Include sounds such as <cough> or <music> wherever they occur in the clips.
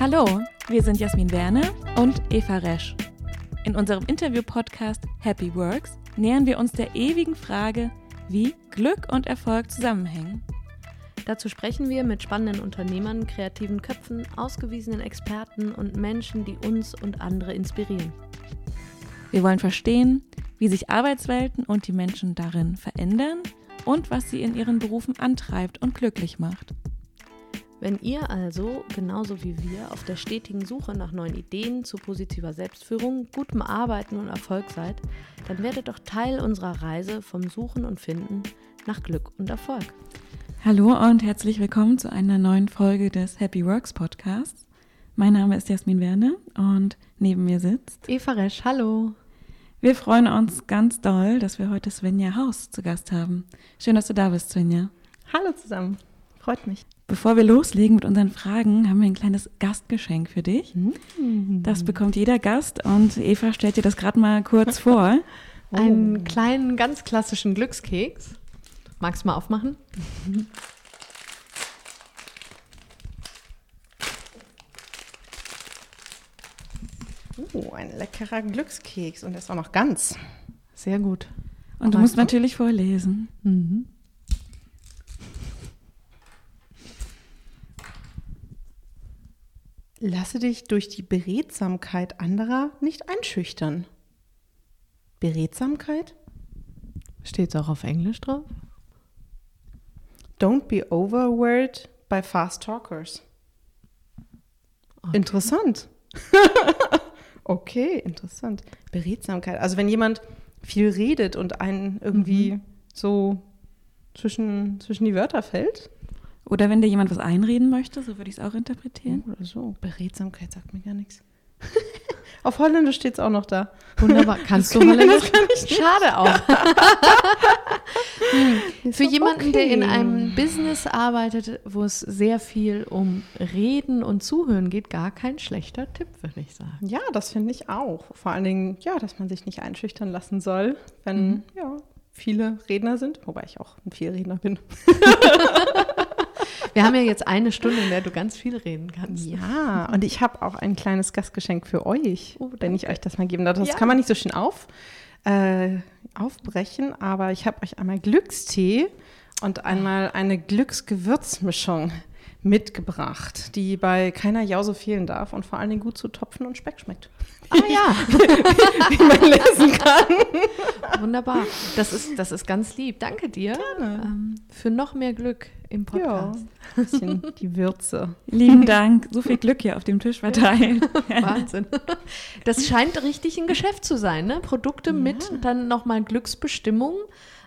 Hallo, wir sind Jasmin Werner und Eva Resch. In unserem Interview-Podcast Happy Works nähern wir uns der ewigen Frage, wie Glück und Erfolg zusammenhängen. Dazu sprechen wir mit spannenden Unternehmern, kreativen Köpfen, ausgewiesenen Experten und Menschen, die uns und andere inspirieren. Wir wollen verstehen, wie sich Arbeitswelten und die Menschen darin verändern und was sie in ihren Berufen antreibt und glücklich macht. Wenn ihr also, genauso wie wir, auf der stetigen Suche nach neuen Ideen zu positiver Selbstführung, gutem Arbeiten und Erfolg seid, dann werdet doch Teil unserer Reise vom Suchen und Finden nach Glück und Erfolg. Hallo und herzlich willkommen zu einer neuen Folge des Happy Works Podcasts. Mein Name ist Jasmin Werne und neben mir sitzt Eva Resch. Hallo. Wir freuen uns ganz doll, dass wir heute Svenja Haus zu Gast haben. Schön, dass du da bist, Svenja. Hallo zusammen. Freut mich. Bevor wir loslegen mit unseren Fragen, haben wir ein kleines Gastgeschenk für dich. Das bekommt jeder Gast und Eva stellt dir das gerade mal kurz vor. <laughs> Einen kleinen, ganz klassischen Glückskeks. Magst du mal aufmachen? Oh, ein leckerer Glückskeks und der ist auch noch ganz. Sehr gut. Und du musst natürlich vorlesen. Mhm. Lasse dich durch die Beredsamkeit anderer nicht einschüchtern. Beredsamkeit? Steht es auch auf Englisch drauf? Don't be overwhelmed by fast talkers. Interessant. <laughs> okay, interessant. Beredsamkeit. Also wenn jemand viel redet und einen irgendwie so zwischen, zwischen die Wörter fällt. Oder wenn dir jemand was einreden möchte, so würde ich es auch interpretieren. Oder so. Beredsamkeit sagt mir gar nichts. <laughs> Auf Holländisch steht es auch noch da. Wunderbar. <laughs> Kannst du Holländisch? Schade auch. <laughs> Für jemanden, der in okay. einem Business arbeitet, wo es sehr viel um Reden und Zuhören geht, gar kein schlechter Tipp, würde ich sagen. Ja, das finde ich auch. Vor allen Dingen, ja, dass man sich nicht einschüchtern lassen soll, wenn Mhm. ja, viele Redner sind, wobei ich auch ein Vielredner bin. Wir haben ja jetzt eine Stunde, in der du ganz viel reden kannst. Ja, und ich habe auch ein kleines Gastgeschenk für euch, Oh, wenn ich euch das mal geben darf. Das Ja. kann man nicht so schön auf, äh, aufbrechen, aber ich habe euch einmal Glückstee und einmal eine Glücksgewürzmischung mitgebracht, die bei keiner Jause fehlen darf und vor allen Dingen gut zu Topfen und Speck schmeckt. Ah ja, <laughs> Wie man lesen kann. Wunderbar. Das ist, das ist ganz lieb. Danke dir ähm, für noch mehr Glück im Ja, Podcast. ein bisschen die Würze. Lieben Dank. So viel Glück hier auf dem Tisch verteilt. <laughs> Wahnsinn. Das scheint richtig ein Geschäft zu sein, ne? Produkte mit dann nochmal Glücksbestimmung.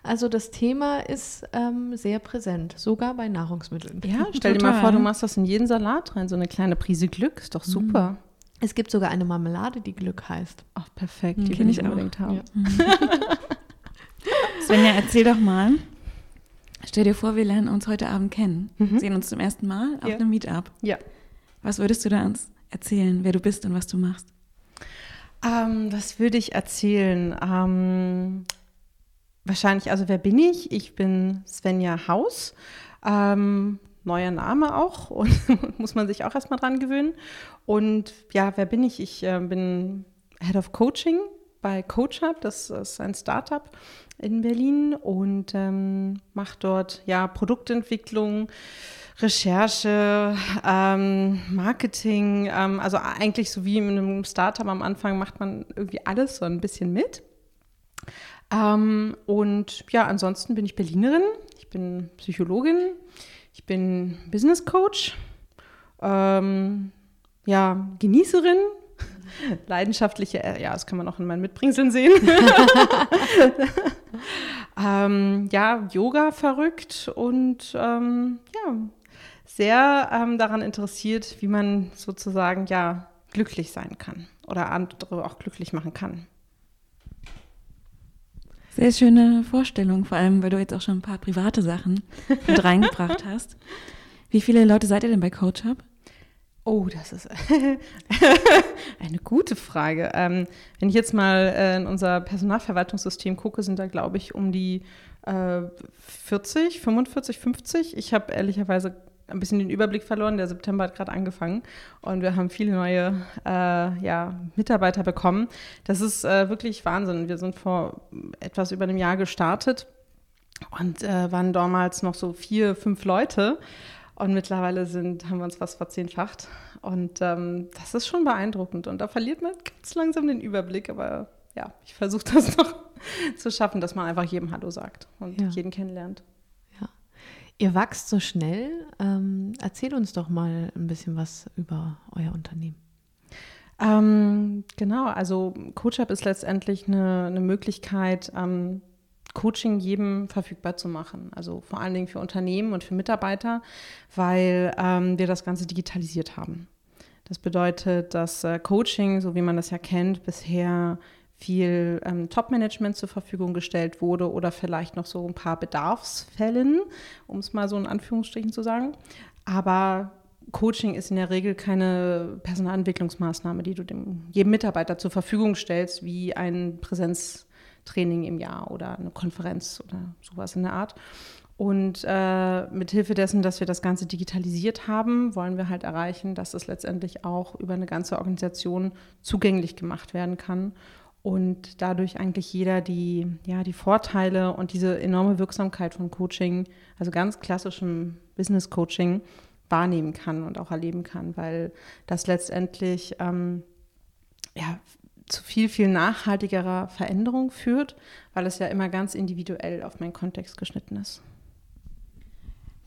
Also das Thema ist ähm, sehr präsent, sogar bei Nahrungsmitteln. Ja, <laughs> stell dir mal vor, du machst das in jeden Salat rein, so eine kleine Prise Glück, ist doch super. Es gibt sogar eine Marmelade, die Glück heißt. Ach, perfekt, Hm, die will ich unbedingt haben. <laughs> Svenja, erzähl doch mal. Stell dir vor, wir lernen uns heute Abend kennen. Sehen uns zum ersten Mal auf Mhm. Ja. einem Meetup. Ja. Was würdest du da uns erzählen, wer du bist und was du machst? Ähm, was würde ich erzählen? Ähm, wahrscheinlich, also wer bin ich? Ich bin Svenja Haus. Ähm, neuer Name auch <laughs> und muss man sich auch erstmal dran gewöhnen. Und ja, wer bin ich? Ich äh, bin Head of Coaching bei CoachUp. Das ist ein Startup in Berlin und ähm, mache dort ja Produktentwicklung, Recherche, ähm, Marketing, ähm, also eigentlich so wie in einem Startup am Anfang macht man irgendwie alles so ein bisschen mit. Ähm, und ja, ansonsten bin ich Berlinerin, ich bin Psychologin, ich bin Business Coach, ähm, ja, Genießerin, <laughs> leidenschaftliche, äh, ja, das kann man auch in meinen Mitbringseln sehen. <laughs> <laughs> ähm, ja, Yoga verrückt und ähm, ja, sehr ähm, daran interessiert, wie man sozusagen ja glücklich sein kann oder andere auch glücklich machen kann. Sehr schöne Vorstellung, vor allem, weil du jetzt auch schon ein paar private Sachen mit <laughs> reingebracht hast. Wie viele Leute seid ihr denn bei CoachUp? Oh, das ist <laughs> eine gute Frage. Ähm, wenn ich jetzt mal äh, in unser Personalverwaltungssystem gucke, sind da, glaube ich, um die äh, 40, 45, 50. Ich habe ehrlicherweise ein bisschen den Überblick verloren. Der September hat gerade angefangen und wir haben viele neue äh, ja, Mitarbeiter bekommen. Das ist äh, wirklich Wahnsinn. Wir sind vor etwas über einem Jahr gestartet und äh, waren damals noch so vier, fünf Leute. Und mittlerweile sind, haben wir uns fast verzehnfacht. Und ähm, das ist schon beeindruckend. Und da verliert man ganz langsam den Überblick. Aber ja, ich versuche das <laughs> noch zu schaffen, dass man einfach jedem Hallo sagt und ja. jeden kennenlernt. Ja. Ihr wachst so schnell. Ähm, erzähl uns doch mal ein bisschen was über euer Unternehmen. Ähm, genau, also CoachUp ist letztendlich eine, eine Möglichkeit, ähm, Coaching jedem verfügbar zu machen. Also vor allen Dingen für Unternehmen und für Mitarbeiter, weil ähm, wir das Ganze digitalisiert haben. Das bedeutet, dass äh, Coaching, so wie man das ja kennt, bisher viel ähm, Top-Management zur Verfügung gestellt wurde oder vielleicht noch so ein paar Bedarfsfällen, um es mal so in Anführungsstrichen zu sagen. Aber Coaching ist in der Regel keine Personalentwicklungsmaßnahme, die du dem, jedem Mitarbeiter zur Verfügung stellst, wie ein Präsenztraining im Jahr oder eine Konferenz oder sowas in der Art. Und äh, mit Hilfe dessen, dass wir das Ganze digitalisiert haben, wollen wir halt erreichen, dass es letztendlich auch über eine ganze Organisation zugänglich gemacht werden kann und dadurch eigentlich jeder die, ja, die Vorteile und diese enorme Wirksamkeit von Coaching, also ganz klassischem Business Coaching, wahrnehmen kann und auch erleben kann, weil das letztendlich ähm, ja, zu viel, viel nachhaltigerer Veränderung führt, weil es ja immer ganz individuell auf meinen Kontext geschnitten ist.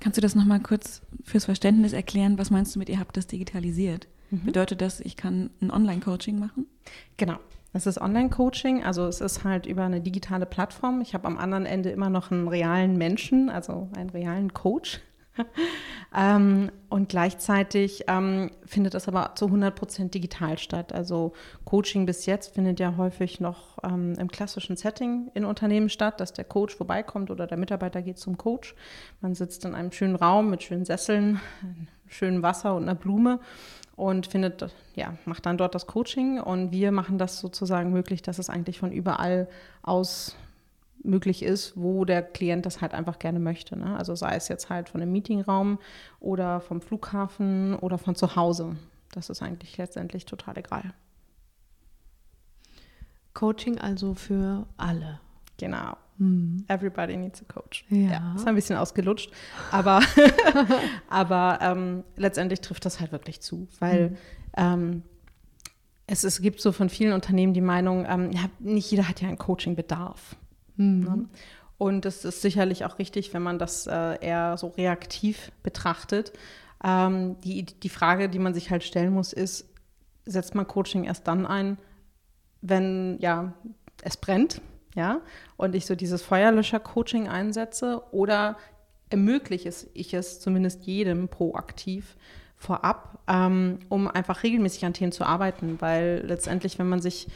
Kannst du das nochmal kurz fürs Verständnis erklären? Was meinst du mit, ihr habt das digitalisiert? Mhm. Bedeutet das, ich kann ein Online-Coaching machen? Genau. Es ist Online-Coaching, also es ist halt über eine digitale Plattform. Ich habe am anderen Ende immer noch einen realen Menschen, also einen realen Coach. <laughs> ähm, und gleichzeitig ähm, findet es aber zu 100 Prozent digital statt. Also Coaching bis jetzt findet ja häufig noch ähm, im klassischen Setting in Unternehmen statt, dass der Coach vorbeikommt oder der Mitarbeiter geht zum Coach. Man sitzt in einem schönen Raum mit schönen Sesseln, <laughs> schönem Wasser und einer Blume und findet, ja, macht dann dort das Coaching und wir machen das sozusagen möglich, dass es eigentlich von überall aus möglich ist, wo der Klient das halt einfach gerne möchte. Ne? Also sei es jetzt halt von einem Meetingraum oder vom Flughafen oder von zu Hause. Das ist eigentlich letztendlich total egal. Coaching also für alle. Genau. Hm. Everybody needs a coach. Ja. ja. Ist ein bisschen ausgelutscht, aber, <laughs> aber ähm, letztendlich trifft das halt wirklich zu, weil hm. ähm, es, es gibt so von vielen Unternehmen die Meinung, ähm, ja, nicht jeder hat ja einen Coaching-Bedarf. Hm. Ne? Und es ist sicherlich auch richtig, wenn man das äh, eher so reaktiv betrachtet. Ähm, die, die Frage, die man sich halt stellen muss, ist, setzt man Coaching erst dann ein, wenn ja, es brennt ja, und ich so dieses Feuerlöscher-Coaching einsetze oder ermögliche ich es zumindest jedem proaktiv vorab, ähm, um einfach regelmäßig an Themen zu arbeiten, weil letztendlich, wenn man sich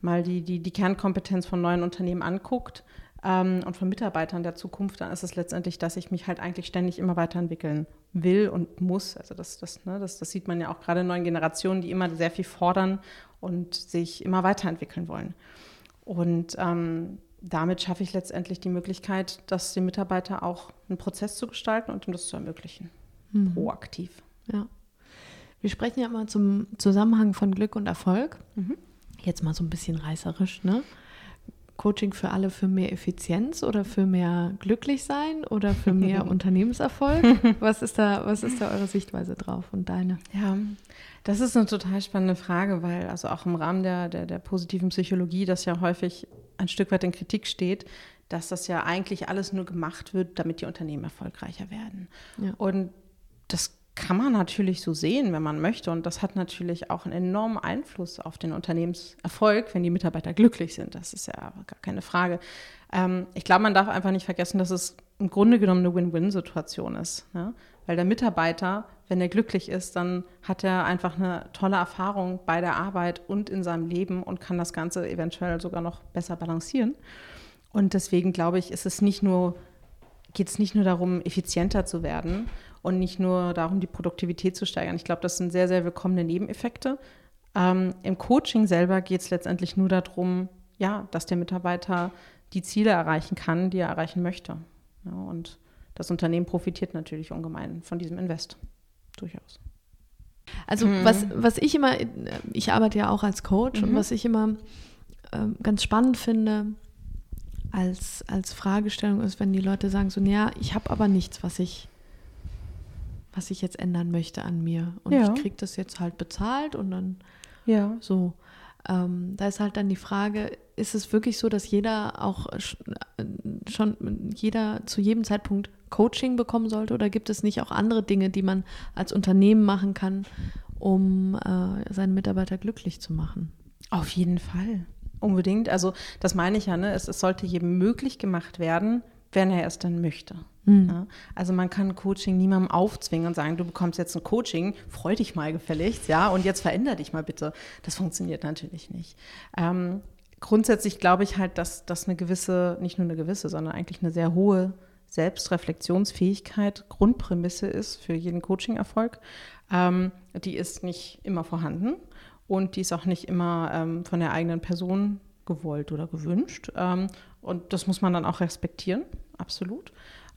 mal die, die, die Kernkompetenz von neuen Unternehmen anguckt ähm, und von Mitarbeitern der Zukunft, dann ist es letztendlich, dass ich mich halt eigentlich ständig immer weiterentwickeln will und muss. Also das, das, ne, das, das sieht man ja auch gerade in neuen Generationen, die immer sehr viel fordern und sich immer weiterentwickeln wollen. Und ähm, damit schaffe ich letztendlich die Möglichkeit, dass die Mitarbeiter auch einen Prozess zu gestalten und ihm das zu ermöglichen. Mhm. Proaktiv. Ja. Wir sprechen ja immer zum Zusammenhang von Glück und Erfolg. Mhm. Jetzt mal so ein bisschen reißerisch, ne? Coaching für alle für mehr Effizienz oder für mehr glücklich sein oder für mehr <laughs> Unternehmenserfolg? Was ist da, was ist da eure Sichtweise drauf und deine? Ja, das ist eine total spannende Frage, weil also auch im Rahmen der, der, der positiven Psychologie das ja häufig ein Stück weit in Kritik steht, dass das ja eigentlich alles nur gemacht wird, damit die Unternehmen erfolgreicher werden. Ja. Und das kann man natürlich so sehen, wenn man möchte. Und das hat natürlich auch einen enormen Einfluss auf den Unternehmenserfolg, wenn die Mitarbeiter glücklich sind. Das ist ja gar keine Frage. Ähm, ich glaube, man darf einfach nicht vergessen, dass es im Grunde genommen eine Win-Win-Situation ist. Ja? Weil der Mitarbeiter, wenn er glücklich ist, dann hat er einfach eine tolle Erfahrung bei der Arbeit und in seinem Leben und kann das Ganze eventuell sogar noch besser balancieren. Und deswegen glaube ich, ist es nicht nur, geht es nicht nur darum, effizienter zu werden, und nicht nur darum, die Produktivität zu steigern. Ich glaube, das sind sehr, sehr willkommene Nebeneffekte. Ähm, Im Coaching selber geht es letztendlich nur darum, ja, dass der Mitarbeiter die Ziele erreichen kann, die er erreichen möchte. Ja, und das Unternehmen profitiert natürlich ungemein von diesem Invest. Durchaus. Also mhm. was, was ich immer, ich arbeite ja auch als Coach mhm. und was ich immer äh, ganz spannend finde als, als Fragestellung ist, wenn die Leute sagen so, ja, ich habe aber nichts, was ich, was ich jetzt ändern möchte an mir. Und ja. ich kriege das jetzt halt bezahlt und dann ja. so. Ähm, da ist halt dann die Frage, ist es wirklich so, dass jeder auch schon jeder zu jedem Zeitpunkt Coaching bekommen sollte oder gibt es nicht auch andere Dinge, die man als Unternehmen machen kann, um äh, seine Mitarbeiter glücklich zu machen? Auf jeden Fall. Unbedingt. Also das meine ich ja, ne? es, es sollte jedem möglich gemacht werden, wenn er es dann möchte. Mhm. Ja? Also man kann Coaching niemandem aufzwingen und sagen, du bekommst jetzt ein Coaching, freu dich mal gefälligst, ja, und jetzt veränder dich mal bitte. Das funktioniert natürlich nicht. Ähm, grundsätzlich glaube ich halt, dass das eine gewisse, nicht nur eine gewisse, sondern eigentlich eine sehr hohe Selbstreflexionsfähigkeit Grundprämisse ist für jeden Coaching-Erfolg. Ähm, die ist nicht immer vorhanden und die ist auch nicht immer ähm, von der eigenen Person gewollt oder gewünscht. Ähm, und das muss man dann auch respektieren, absolut.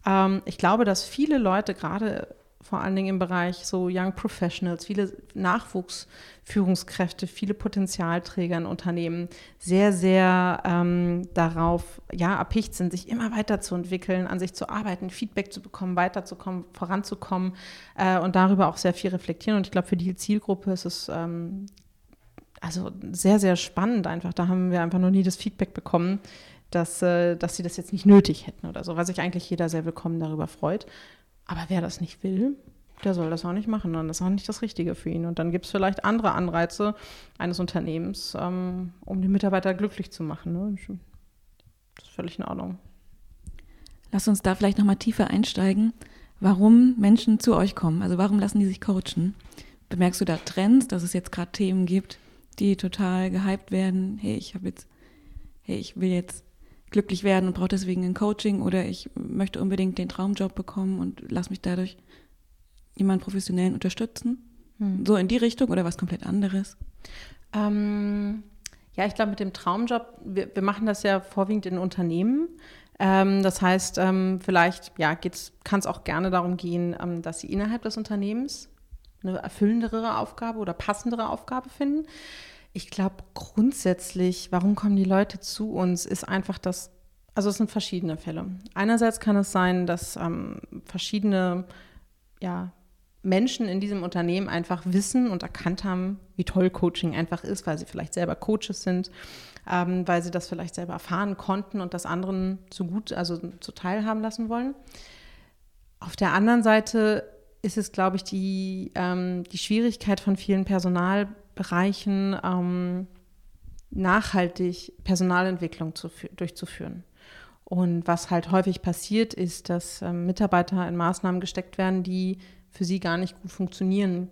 Ähm, ich glaube, dass viele Leute gerade vor allen Dingen im Bereich so Young Professionals, viele Nachwuchsführungskräfte, viele Potenzialträger in Unternehmen sehr, sehr ähm, darauf ja, erpicht sind, sich immer weiterzuentwickeln, an sich zu arbeiten, Feedback zu bekommen, weiterzukommen, voranzukommen äh, und darüber auch sehr viel reflektieren. Und ich glaube, für die Zielgruppe ist es ähm, also sehr, sehr spannend einfach. Da haben wir einfach noch nie das Feedback bekommen, dass, äh, dass sie das jetzt nicht nötig hätten oder so, weil sich eigentlich jeder sehr willkommen darüber freut. Aber wer das nicht will, der soll das auch nicht machen. Dann ist auch nicht das Richtige für ihn. Und dann gibt es vielleicht andere Anreize eines Unternehmens, ähm, um die Mitarbeiter glücklich zu machen. Ne? Das ist völlig in Ordnung. Lass uns da vielleicht nochmal tiefer einsteigen, warum Menschen zu euch kommen. Also warum lassen die sich coachen? Bemerkst du da Trends, dass es jetzt gerade Themen gibt, die total gehypt werden? Hey, ich habe jetzt, hey, ich will jetzt glücklich werden und brauche deswegen ein Coaching oder ich möchte unbedingt den Traumjob bekommen und lass mich dadurch jemanden professionellen unterstützen? Hm. So in die Richtung oder was komplett anderes? Ähm, ja, ich glaube, mit dem Traumjob, wir, wir, machen das ja vorwiegend in Unternehmen. Ähm, das heißt, ähm, vielleicht ja, kann es auch gerne darum gehen, ähm, dass sie innerhalb des Unternehmens eine erfüllendere Aufgabe oder passendere Aufgabe finden. Ich glaube grundsätzlich, warum kommen die Leute zu uns, ist einfach das, also es sind verschiedene Fälle. Einerseits kann es sein, dass ähm, verschiedene ja, Menschen in diesem Unternehmen einfach wissen und erkannt haben, wie toll Coaching einfach ist, weil sie vielleicht selber Coaches sind, ähm, weil sie das vielleicht selber erfahren konnten und das anderen zu gut, also zu teilhaben lassen wollen. Auf der anderen Seite ist es, glaube ich, die, ähm, die Schwierigkeit von vielen Personalbereichen, ähm, nachhaltig Personalentwicklung zu, durchzuführen. Und was halt häufig passiert, ist, dass ähm, Mitarbeiter in Maßnahmen gesteckt werden, die für sie gar nicht gut funktionieren,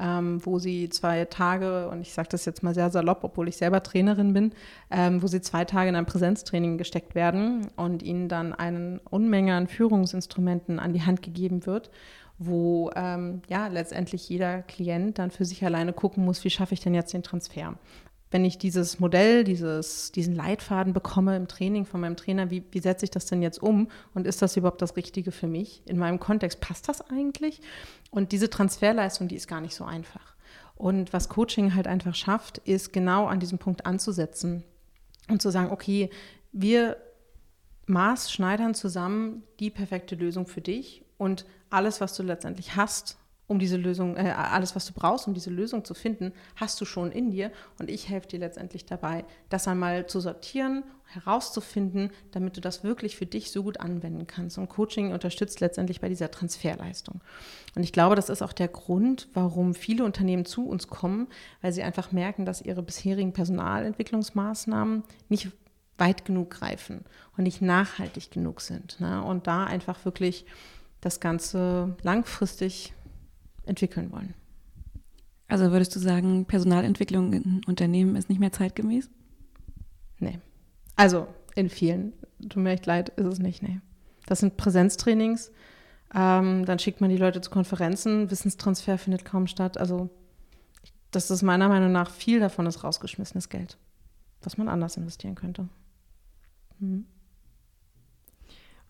ähm, wo sie zwei Tage, und ich sage das jetzt mal sehr salopp, obwohl ich selber Trainerin bin, ähm, wo sie zwei Tage in ein Präsenztraining gesteckt werden und ihnen dann eine Unmenge an Führungsinstrumenten an die Hand gegeben wird wo ähm, ja letztendlich jeder Klient dann für sich alleine gucken muss, wie schaffe ich denn jetzt den Transfer. Wenn ich dieses Modell, dieses, diesen Leitfaden bekomme im Training von meinem Trainer, wie, wie setze ich das denn jetzt um und ist das überhaupt das Richtige für mich? In meinem Kontext passt das eigentlich? Und diese Transferleistung, die ist gar nicht so einfach. Und was Coaching halt einfach schafft, ist genau an diesem Punkt anzusetzen und zu sagen, okay, wir maßschneidern zusammen die perfekte Lösung für dich und alles, was du letztendlich hast, um diese Lösung, äh, alles, was du brauchst, um diese Lösung zu finden, hast du schon in dir. Und ich helfe dir letztendlich dabei, das einmal zu sortieren, herauszufinden, damit du das wirklich für dich so gut anwenden kannst. Und Coaching unterstützt letztendlich bei dieser Transferleistung. Und ich glaube, das ist auch der Grund, warum viele Unternehmen zu uns kommen, weil sie einfach merken, dass ihre bisherigen Personalentwicklungsmaßnahmen nicht weit genug greifen und nicht nachhaltig genug sind. Ne? Und da einfach wirklich das Ganze langfristig entwickeln wollen. Also würdest du sagen, Personalentwicklung in Unternehmen ist nicht mehr zeitgemäß? Nee. Also in vielen, tut mir echt leid, ist es nicht, nee. Das sind Präsenztrainings, ähm, dann schickt man die Leute zu Konferenzen, Wissenstransfer findet kaum statt. Also das ist meiner Meinung nach viel davon ist rausgeschmissenes Geld, was man anders investieren könnte. Hm.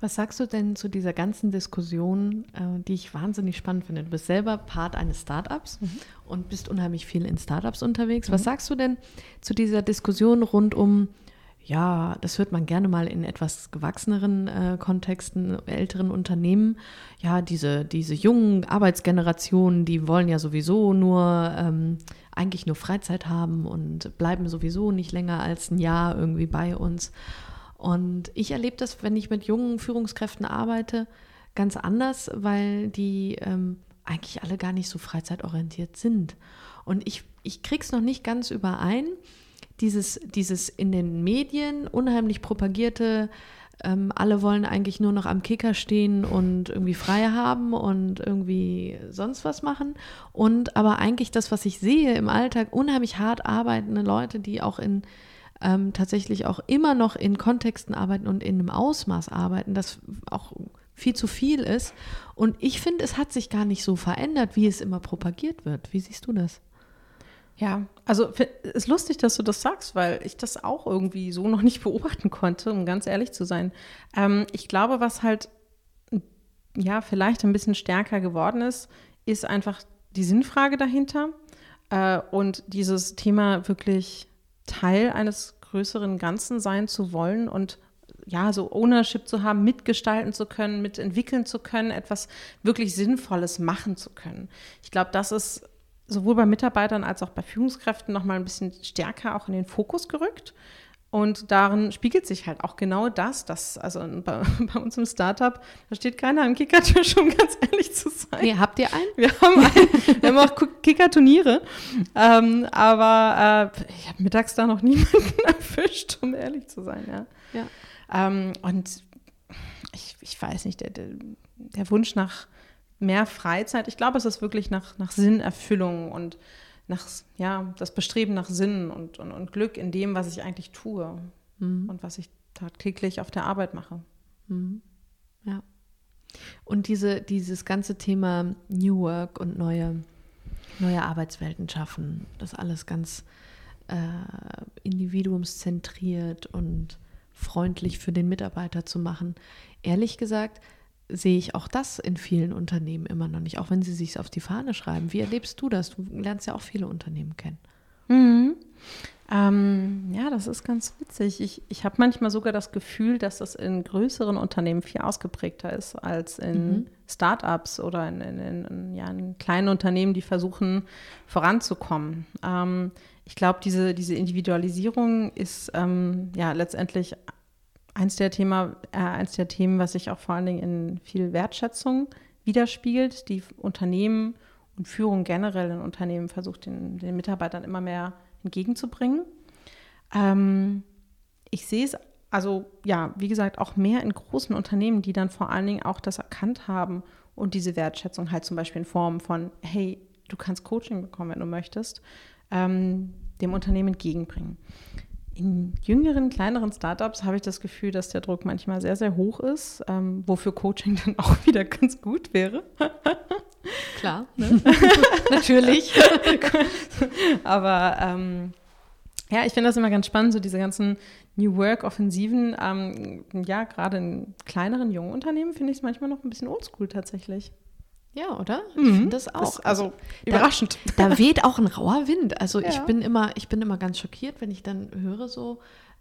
Was sagst du denn zu dieser ganzen Diskussion, äh, die ich wahnsinnig spannend finde? Du bist selber Part eines Startups mhm. und bist unheimlich viel in Startups unterwegs. Mhm. Was sagst du denn zu dieser Diskussion rund um, ja, das hört man gerne mal in etwas gewachseneren äh, Kontexten, älteren Unternehmen. Ja, diese, diese jungen Arbeitsgenerationen, die wollen ja sowieso nur ähm, eigentlich nur Freizeit haben und bleiben sowieso nicht länger als ein Jahr irgendwie bei uns. Und ich erlebe das, wenn ich mit jungen Führungskräften arbeite, ganz anders, weil die ähm, eigentlich alle gar nicht so freizeitorientiert sind. Und ich, ich es noch nicht ganz überein, dieses, dieses in den Medien unheimlich propagierte, ähm, alle wollen eigentlich nur noch am Kicker stehen und irgendwie frei haben und irgendwie sonst was machen. Und aber eigentlich das, was ich sehe im Alltag, unheimlich hart arbeitende Leute, die auch in ähm, tatsächlich auch immer noch in Kontexten arbeiten und in einem Ausmaß arbeiten, das auch viel zu viel ist. Und ich finde, es hat sich gar nicht so verändert, wie es immer propagiert wird. Wie siehst du das? Ja, also es ist lustig, dass du das sagst, weil ich das auch irgendwie so noch nicht <laughs> beobachten konnte, um ganz ehrlich zu sein. Ähm, ich glaube, was halt ja vielleicht ein bisschen stärker geworden ist, ist einfach die Sinnfrage dahinter äh, und dieses Thema wirklich Teil eines größeren Ganzen sein zu wollen und ja, so Ownership zu haben, mitgestalten zu können, mitentwickeln zu können, etwas wirklich Sinnvolles machen zu können. Ich glaube, das ist sowohl bei Mitarbeitern als auch bei Führungskräften noch mal ein bisschen stärker auch in den Fokus gerückt. Und darin spiegelt sich halt auch genau das, dass, also <laughs> bei, bei uns im Startup, da steht keiner am Kickertisch, um ganz ehrlich zu sein. Nee, habt ihr einen? Wir haben, einen, wir haben auch Kicker-Turniere, ähm, aber äh, ich habe mittags da noch niemanden <laughs> erwischt, um ehrlich zu sein, ja. ja. Ähm, und ich, ich weiß nicht, der, der, Wunsch nach mehr Freizeit, ich glaube, es ist wirklich nach, nach Sinnerfüllung und nach, ja, das Bestreben nach Sinn und, und, und Glück in dem, was ich eigentlich tue mhm. und was ich tagtäglich auf der Arbeit mache. Mhm. Ja. Und diese, dieses ganze Thema New Work und neue, neue Arbeitswelten schaffen, das alles ganz äh, individuumszentriert und freundlich für den Mitarbeiter zu machen. Ehrlich gesagt, sehe ich auch das in vielen Unternehmen immer noch nicht, auch wenn sie sich auf die Fahne schreiben. Wie erlebst du das? Du lernst ja auch viele Unternehmen kennen. Mhm. Ähm, ja, das ist ganz witzig. Ich, ich habe manchmal sogar das Gefühl, dass das in größeren Unternehmen viel ausgeprägter ist als in mhm. Start-ups oder in, in, in, ja, in, kleinen Unternehmen, die versuchen voranzukommen. Ähm, ich glaube, diese, diese Individualisierung ist ähm, ja letztendlich eins der, Thema, äh, eins der Themen, was sich auch vor allen Dingen in viel Wertschätzung widerspiegelt, die Unternehmen und Führung generell in Unternehmen versucht, den, den Mitarbeitern immer mehr entgegenzubringen. Ähm, ich sehe es also, ja, wie gesagt, auch mehr in großen Unternehmen, die dann vor allen Dingen auch das erkannt haben und diese Wertschätzung halt zum Beispiel in Form von, hey, du kannst Coaching bekommen, wenn du möchtest, ähm, dem Unternehmen entgegenbringen in jüngeren, kleineren Startups habe ich das Gefühl, dass der Druck manchmal sehr, sehr hoch ist, ähm, wofür Coaching dann auch <laughs> wieder ganz gut wäre. Klar, ne? <laughs> natürlich. <laughs> Aber ähm, ja, ich finde das immer ganz spannend, so diese ganzen New Work-Offensiven. Ähm, ja, gerade in kleineren, jungen Unternehmen finde ich es manchmal noch ein bisschen oldschool tatsächlich. Ja, oder? Ich mhm. finde das auch. Das, also, also überraschend. Da, da, weht auch ein rauer Wind. Also ja. ich bin immer, ich bin immer ganz schockiert, wenn ich dann höre so,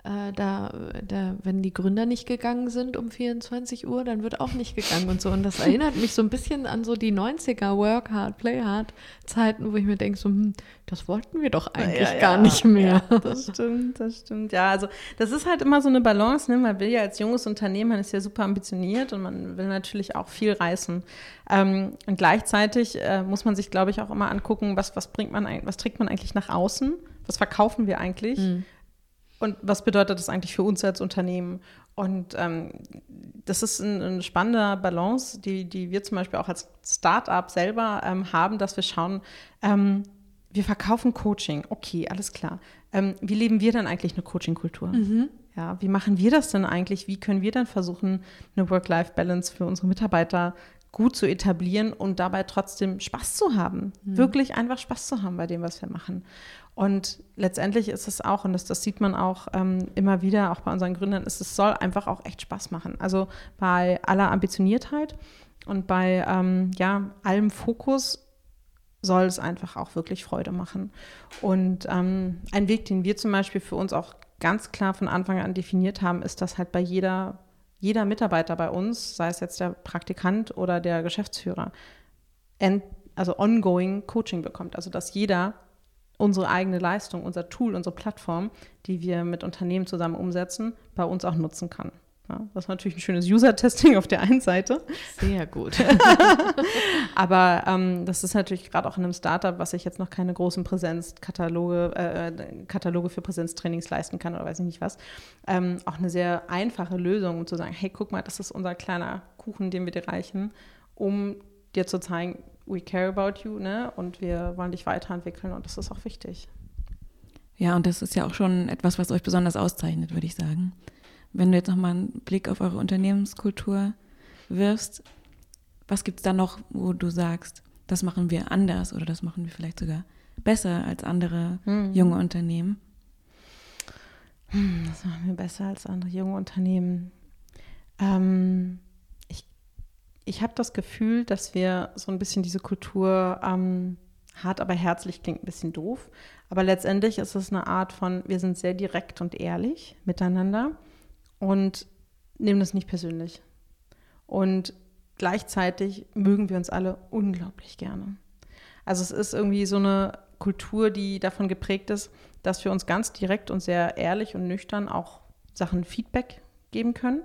äh, da, da, wenn die Gründer nicht gegangen sind um 24 Uhr, dann wird auch nicht gegangen und so. Und das erinnert mich so ein bisschen an so die 90er Work Hard, Play Hard Zeiten, wo ich mir denke, so, hm, das wollten wir doch eigentlich ja, gar nicht mehr. Ja, das stimmt, das stimmt. Ja, also das ist halt immer so eine Balance, ne? Man will ja als junges Unternehmen, man ist ja super ambitioniert und man will natürlich auch viel reißen. Ähm, und gleichzeitig äh, muss man sich, glaube ich, auch immer angucken, was, was bringt man, was trägt man eigentlich nach außen? Was verkaufen wir eigentlich? Mhm. Und was bedeutet das eigentlich für uns als Unternehmen? Und ähm, das ist ein, eine spannende Balance, die, die wir zum Beispiel auch als Start-up selber ähm, haben, dass wir schauen, ähm, wir verkaufen Coaching, okay, alles klar. Ähm, wie leben wir dann eigentlich eine Coaching-Kultur? Mhm. Ja, wie machen wir das denn eigentlich? Wie können wir dann versuchen, eine Work-Life-Balance für unsere Mitarbeiter gut zu etablieren und dabei trotzdem Spaß zu haben. Mhm. Wirklich einfach Spaß zu haben bei dem, was wir machen. Und letztendlich ist es auch, und das, das sieht man auch ähm, immer wieder, auch bei unseren Gründern, ist, es soll einfach auch echt Spaß machen. Also bei aller Ambitioniertheit und bei ähm, ja, allem Fokus soll es einfach auch wirklich Freude machen. Und ähm, ein Weg, den wir zum Beispiel für uns auch ganz klar von Anfang an definiert haben, ist, dass halt bei jeder, jeder Mitarbeiter bei uns, sei es jetzt der Praktikant oder der Geschäftsführer, also ongoing Coaching bekommt. Also dass jeder unsere eigene Leistung, unser Tool, unsere Plattform, die wir mit Unternehmen zusammen umsetzen, bei uns auch nutzen kann. Ja, das ist natürlich ein schönes User-Testing auf der einen Seite. Sehr gut. <laughs> Aber ähm, das ist natürlich gerade auch in einem Startup, was ich jetzt noch keine großen Präsenzkataloge äh, Kataloge für Präsenztrainings leisten kann oder weiß ich nicht was, ähm, auch eine sehr einfache Lösung, um zu sagen, hey, guck mal, das ist unser kleiner Kuchen, den wir dir reichen, um dir zu zeigen, we care about you, ne? Und wir wollen dich weiterentwickeln und das ist auch wichtig. Ja, und das ist ja auch schon etwas, was euch besonders auszeichnet, würde ich sagen. Wenn du jetzt nochmal einen Blick auf eure Unternehmenskultur wirfst, was gibt es da noch, wo du sagst, das machen wir anders oder das machen wir vielleicht sogar besser als andere hm. junge Unternehmen? Hm, das machen wir besser als andere junge Unternehmen. Ähm, ich habe das Gefühl, dass wir so ein bisschen diese Kultur ähm, hart, aber herzlich klingt ein bisschen doof. Aber letztendlich ist es eine Art von, wir sind sehr direkt und ehrlich miteinander und nehmen das nicht persönlich. Und gleichzeitig mögen wir uns alle unglaublich gerne. Also es ist irgendwie so eine Kultur, die davon geprägt ist, dass wir uns ganz direkt und sehr ehrlich und nüchtern auch Sachen Feedback geben können.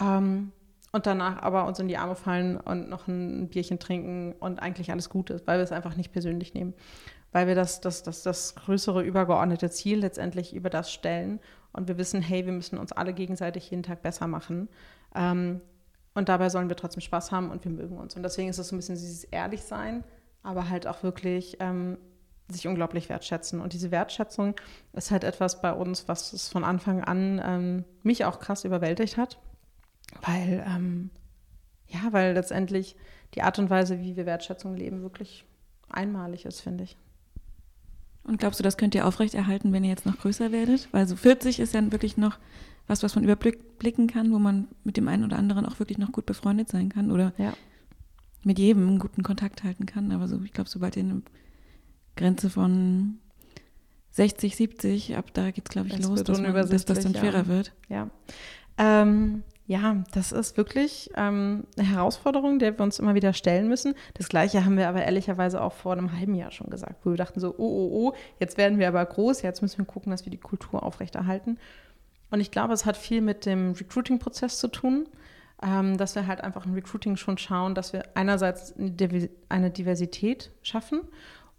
Ähm, und danach aber uns in die Arme fallen und noch ein Bierchen trinken und eigentlich alles gut ist, weil wir es einfach nicht persönlich nehmen. Weil wir das, das, das, das größere übergeordnete Ziel letztendlich über das stellen und wir wissen, hey, wir müssen uns alle gegenseitig jeden Tag besser machen. Ähm, und dabei sollen wir trotzdem Spaß haben und wir mögen uns. Und deswegen ist es so ein bisschen dieses Ehrlichsein, aber halt auch wirklich ähm, sich unglaublich wertschätzen. Und diese Wertschätzung ist halt etwas bei uns, was es von Anfang an ähm, mich auch krass überwältigt hat. Weil, ähm, ja, weil letztendlich die Art und Weise, wie wir Wertschätzung leben, wirklich einmalig ist, finde ich. Und glaubst du, das könnt ihr aufrechterhalten, wenn ihr jetzt noch größer werdet? Weil so 40 ist ja wirklich noch was, was man überblicken kann, wo man mit dem einen oder anderen auch wirklich noch gut befreundet sein kann oder ja. mit jedem einen guten Kontakt halten kann. Aber so, ich glaube, sobald ihr eine Grenze von 60, 70, ab da geht es, glaube ich, das los, dass, man, dass das dann schwerer ja. wird. Ja. Ähm, ja, das ist wirklich ähm, eine Herausforderung, der wir uns immer wieder stellen müssen. Das Gleiche haben wir aber ehrlicherweise auch vor einem halben Jahr schon gesagt, wo wir dachten so, oh, oh, oh, jetzt werden wir aber groß, jetzt müssen wir gucken, dass wir die Kultur aufrechterhalten. Und ich glaube, es hat viel mit dem Recruiting-Prozess zu tun, ähm, dass wir halt einfach im Recruiting schon schauen, dass wir einerseits eine Diversität schaffen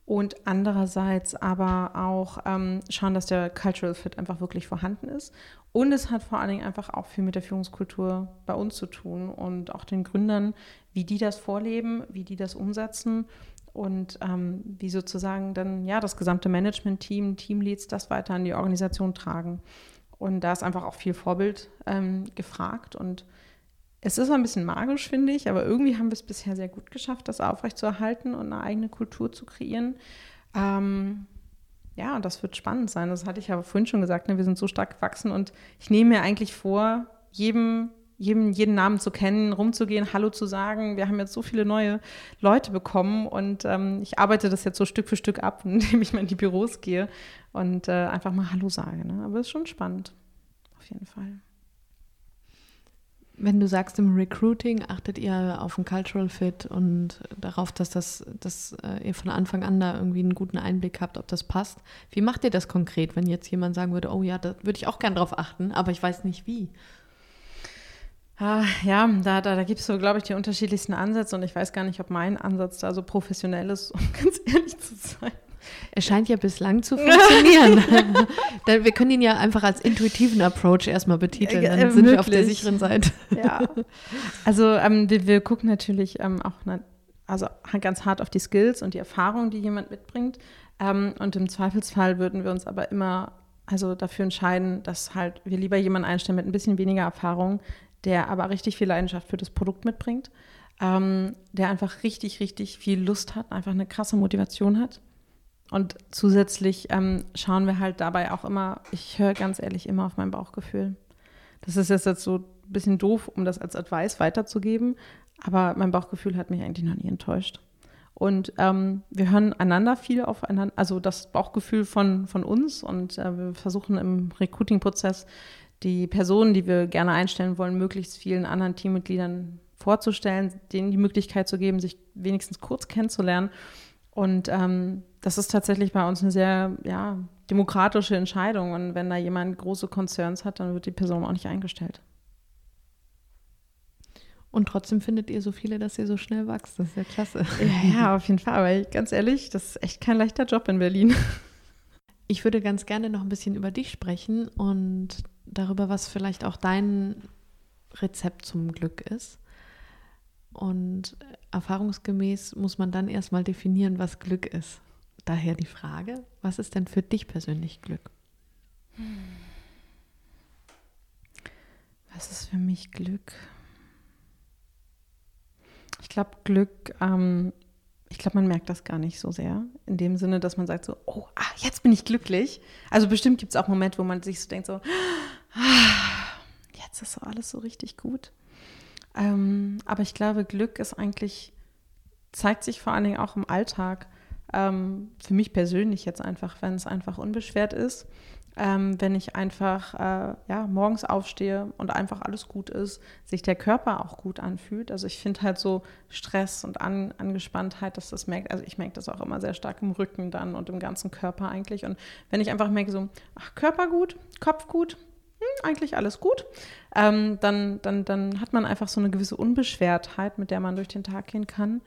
und andererseits aber auch ähm, schauen, dass der Cultural Fit einfach wirklich vorhanden ist. Und es hat vor allen Dingen einfach auch viel mit der Führungskultur bei uns zu tun und auch den Gründern, wie die das vorleben, wie die das umsetzen und ähm, wie sozusagen dann ja das gesamte Management-Team, Teamleads das weiter an die Organisation tragen. Und da ist einfach auch viel Vorbild ähm, gefragt und es ist ein bisschen magisch, finde ich, aber irgendwie haben wir es bisher sehr gut geschafft, das aufrechtzuerhalten und eine eigene Kultur zu kreieren. Ähm, ja, und das wird spannend sein. Das hatte ich aber vorhin schon gesagt, ne? wir sind so stark gewachsen und ich nehme mir eigentlich vor, jedem, jedem, jeden Namen zu kennen, rumzugehen, Hallo zu sagen. Wir haben jetzt so viele neue Leute bekommen und ähm, ich arbeite das jetzt so Stück für Stück ab, <laughs> indem ich mal in die Büros gehe und äh, einfach mal Hallo sage. Ne? Aber es ist schon spannend, auf jeden Fall. Wenn du sagst, im Recruiting achtet ihr auf den Cultural Fit und darauf, dass, das, dass äh, ihr von Anfang an da irgendwie einen guten Einblick habt, ob das passt. Wie macht ihr das konkret, wenn jetzt jemand sagen würde, oh ja, da würde ich auch gern drauf achten, aber ich weiß nicht wie? Ah, ja, da, da, da gibt es so, glaube ich, die unterschiedlichsten Ansätze und ich weiß gar nicht, ob mein Ansatz da so professionell ist, um <laughs> ganz ehrlich zu sein. Es scheint ja bislang zu funktionieren. <laughs> <laughs> wir können ihn ja einfach als intuitiven Approach erstmal betiteln, dann sind wir auf der sicheren Seite. Ja. Also ähm, wir, wir, gucken natürlich ähm, auch na, also ganz hart auf die Skills und die Erfahrung, die jemand mitbringt. Ähm, und im Zweifelsfall würden wir uns aber immer also dafür entscheiden, dass halt wir lieber jemanden einstellen mit ein bisschen weniger Erfahrung, der aber richtig viel Leidenschaft für das Produkt mitbringt ähm, der einfach richtig, richtig viel Lust hat, einfach eine krasse Motivation hat. Und zusätzlich ähm, schauen wir halt dabei auch immer, ich höre ganz ehrlich immer auf mein Bauchgefühl. Das ist jetzt, jetzt so ein bisschen doof, um das als Advice weiterzugeben, aber mein Bauchgefühl hat mich eigentlich noch nie enttäuscht. Und ähm, wir hören einander viel aufeinander, also das Bauchgefühl von, von uns und äh, wir versuchen im Recruiting-Prozess die Personen, die wir gerne einstellen wollen, möglichst vielen anderen Teammitgliedern vorzustellen, denen die Möglichkeit zu geben, sich wenigstens kurz kennenzulernen. Und ähm, das ist tatsächlich bei uns eine sehr ja, demokratische Entscheidung. Und wenn da jemand große Concerns hat, dann wird die Person auch nicht eingestellt. Und trotzdem findet ihr so viele, dass ihr so schnell wächst. Das ist ja klasse. Ja, ja, auf jeden Fall. Aber ganz ehrlich, das ist echt kein leichter Job in Berlin. <laughs> Ich würde ganz gerne noch ein bisschen über dich sprechen und darüber, was vielleicht auch dein Rezept zum Glück ist. Und erfahrungsgemäß muss man dann erstmal definieren, was Glück ist. Daher die Frage, was ist denn für dich persönlich Glück? Was ist für mich Glück? Ich glaube, Glück, ähm, ich glaube, man merkt das gar nicht so sehr. In dem Sinne, dass man sagt so, oh, ah, jetzt bin ich glücklich. Also bestimmt gibt es auch Momente, wo man sich so denkt so, ah, jetzt ist so alles so richtig gut. Ähm, aber ich glaube, Glück ist eigentlich, zeigt sich vor allen Dingen auch im Alltag. Ähm, für mich persönlich jetzt einfach, wenn es einfach unbeschwert ist ähm, wenn ich einfach äh, ja, morgens aufstehe und einfach alles gut ist, sich der Körper auch gut anfühlt. Also ich finde halt so Stress und An Angespanntheit, dass das merkt, also ich merke das auch immer sehr stark im Rücken dann und im ganzen Körper eigentlich. Und wenn ich einfach merke, so, ach, Körper gut, Kopf gut, hm, eigentlich alles gut, ähm, dann, dann, dann hat man einfach so eine gewisse Unbeschwertheit, mit der man durch den Tag gehen kann.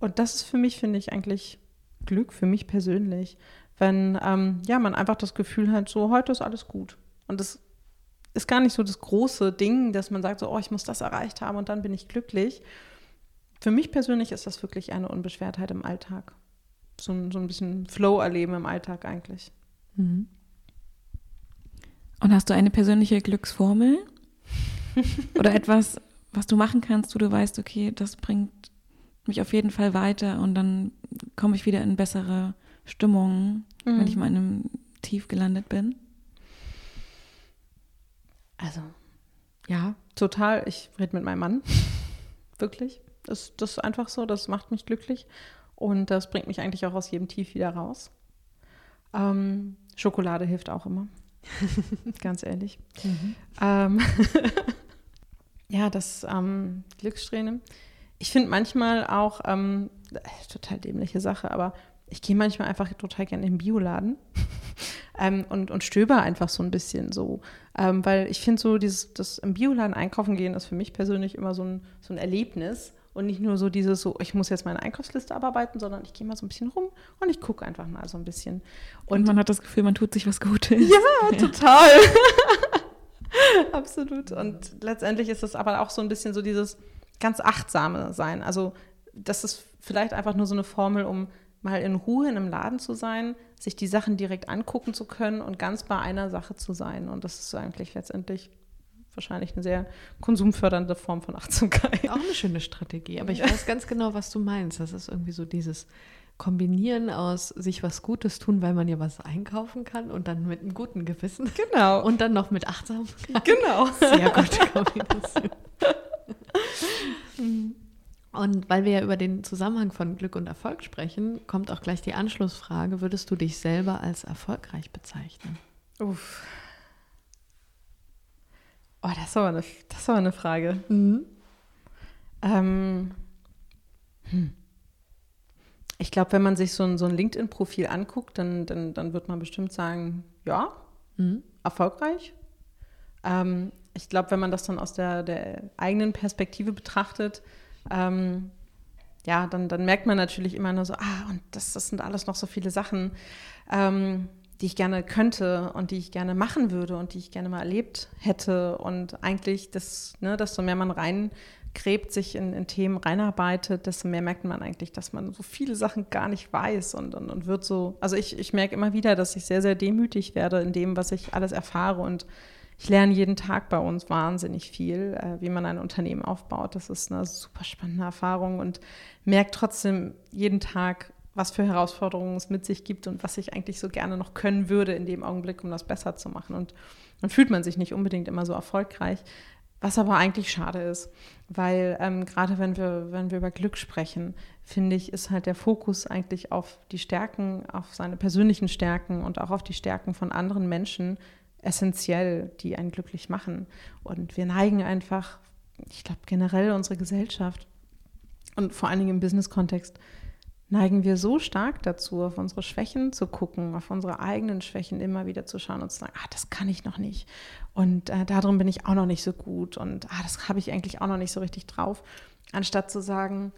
Und das ist für mich, finde ich, eigentlich Glück, für mich persönlich wenn ähm, ja, man einfach das Gefühl hat, so heute ist alles gut. Und das ist gar nicht so das große Ding, dass man sagt, so, oh, ich muss das erreicht haben und dann bin ich glücklich. Für mich persönlich ist das wirklich eine Unbeschwertheit im Alltag. So, ein, so ein bisschen Flow erleben im Alltag eigentlich. Mhm. Und hast du eine persönliche Glücksformel? <laughs> Oder etwas, was du machen kannst, wo du weißt, okay, das bringt mich auf jeden Fall weiter und dann komme ich wieder in bessere Stimmung, mhm. wenn ich mal in einem Tief gelandet bin? Also, ja, total. Ich rede mit meinem Mann. <laughs> Wirklich. Das, das ist einfach so, das macht mich glücklich. Und das bringt mich eigentlich auch aus jedem Tief wieder raus. Ähm, Schokolade hilft auch immer. <laughs> Ganz ehrlich. Mhm. Ähm, <laughs> ja, das ähm, Glückssträhne. Ich finde manchmal auch, ähm, total dämliche Sache, aber ich gehe manchmal einfach total gerne in den Bioladen <laughs> ähm, und, und stöber einfach so ein bisschen so. Ähm, weil ich finde so, dieses, das im Bioladen einkaufen gehen ist für mich persönlich immer so ein, so ein Erlebnis. Und nicht nur so dieses so, ich muss jetzt meine Einkaufsliste abarbeiten, sondern ich gehe mal so ein bisschen rum und ich gucke einfach mal so ein bisschen. Und, und man hat das Gefühl, man tut sich was Gutes. Ja, ja. <laughs> <laughs> total. <laughs> Absolut. Und letztendlich ist es aber auch so ein bisschen so dieses ganz achtsame Sein. Also das ist vielleicht einfach nur so eine Formel, um mal in Ruhe in einem Laden zu sein, sich die Sachen direkt angucken zu können und ganz bei einer Sache zu sein. Und das ist eigentlich letztendlich wahrscheinlich eine sehr konsumfördernde Form von Achtsamkeit. Auch eine schöne Strategie. Aber ich weiß ganz genau, was du meinst. Das ist irgendwie so dieses Kombinieren aus sich was Gutes tun, weil man ja was einkaufen kann und dann mit einem guten Gewissen. Genau. Und dann noch mit Achtsamkeit. Genau. Sehr gute Kombination. Und weil wir ja über den Zusammenhang von Glück und Erfolg sprechen, kommt auch gleich die Anschlussfrage, würdest du dich selber als erfolgreich bezeichnen? Uff. Oh, das ist aber eine, das ist aber eine Frage. Mhm. Ähm, hm. Ich glaube, wenn man sich so ein, so ein LinkedIn-Profil anguckt, dann, dann, dann wird man bestimmt sagen, ja, mhm. erfolgreich. Ähm, ich glaube, wenn man das dann aus der, der eigenen Perspektive betrachtet, ähm, ja, dann, dann merkt man natürlich immer nur so, ah, und das, das sind alles noch so viele Sachen, ähm, die ich gerne könnte und die ich gerne machen würde und die ich gerne mal erlebt hätte. Und eigentlich, das, ne, desto mehr man reingräbt, sich in, in, Themen reinarbeitet, desto mehr merkt man eigentlich, dass man so viele Sachen gar nicht weiß und, und, und wird so, also ich, ich merke immer wieder, dass ich sehr, sehr demütig werde in dem, was ich alles erfahre und ich lerne jeden Tag bei uns wahnsinnig viel, äh, wie man ein Unternehmen aufbaut. Das ist eine super spannende Erfahrung und merke trotzdem jeden Tag, was für Herausforderungen es mit sich gibt und was ich eigentlich so gerne noch können würde in dem Augenblick, um das besser zu machen. Und dann fühlt man sich nicht unbedingt immer so erfolgreich, was aber eigentlich schade ist, weil ähm, gerade wenn wir, wenn wir über Glück sprechen, finde ich, ist halt der Fokus eigentlich auf die Stärken, auf seine persönlichen Stärken und auch auf die Stärken von anderen Menschen essentiell, die einen glücklich machen. Und wir neigen einfach, ich glaube generell unsere Gesellschaft und vor allen Dingen im Business-Kontext, neigen wir so stark dazu, auf unsere Schwächen zu gucken, auf unsere eigenen Schwächen immer wieder zu schauen und zu sagen, ah, das kann ich noch nicht. Und äh, darin bin ich auch noch nicht so gut. Und ah, das habe ich eigentlich auch noch nicht so richtig drauf. Anstatt zu sagen,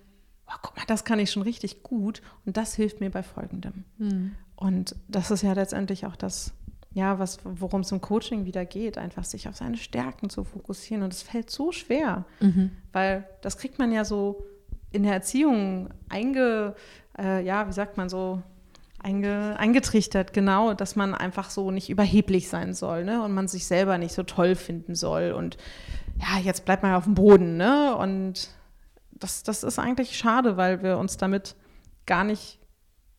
oh, guck mal, das kann ich schon richtig gut und das hilft mir bei Folgendem. Mhm. Und das ist ja letztendlich auch das, ja, was, worum es im Coaching wieder geht, einfach sich auf seine Stärken zu fokussieren. Und es fällt so schwer, mhm. weil das kriegt man ja so in der Erziehung einge, äh, ja, wie sagt man so, einge, eingetrichtert, genau, dass man einfach so nicht überheblich sein soll, ne? Und man sich selber nicht so toll finden soll. Und ja, jetzt bleibt man auf dem Boden, ne? Und das, das ist eigentlich schade, weil wir uns damit gar nicht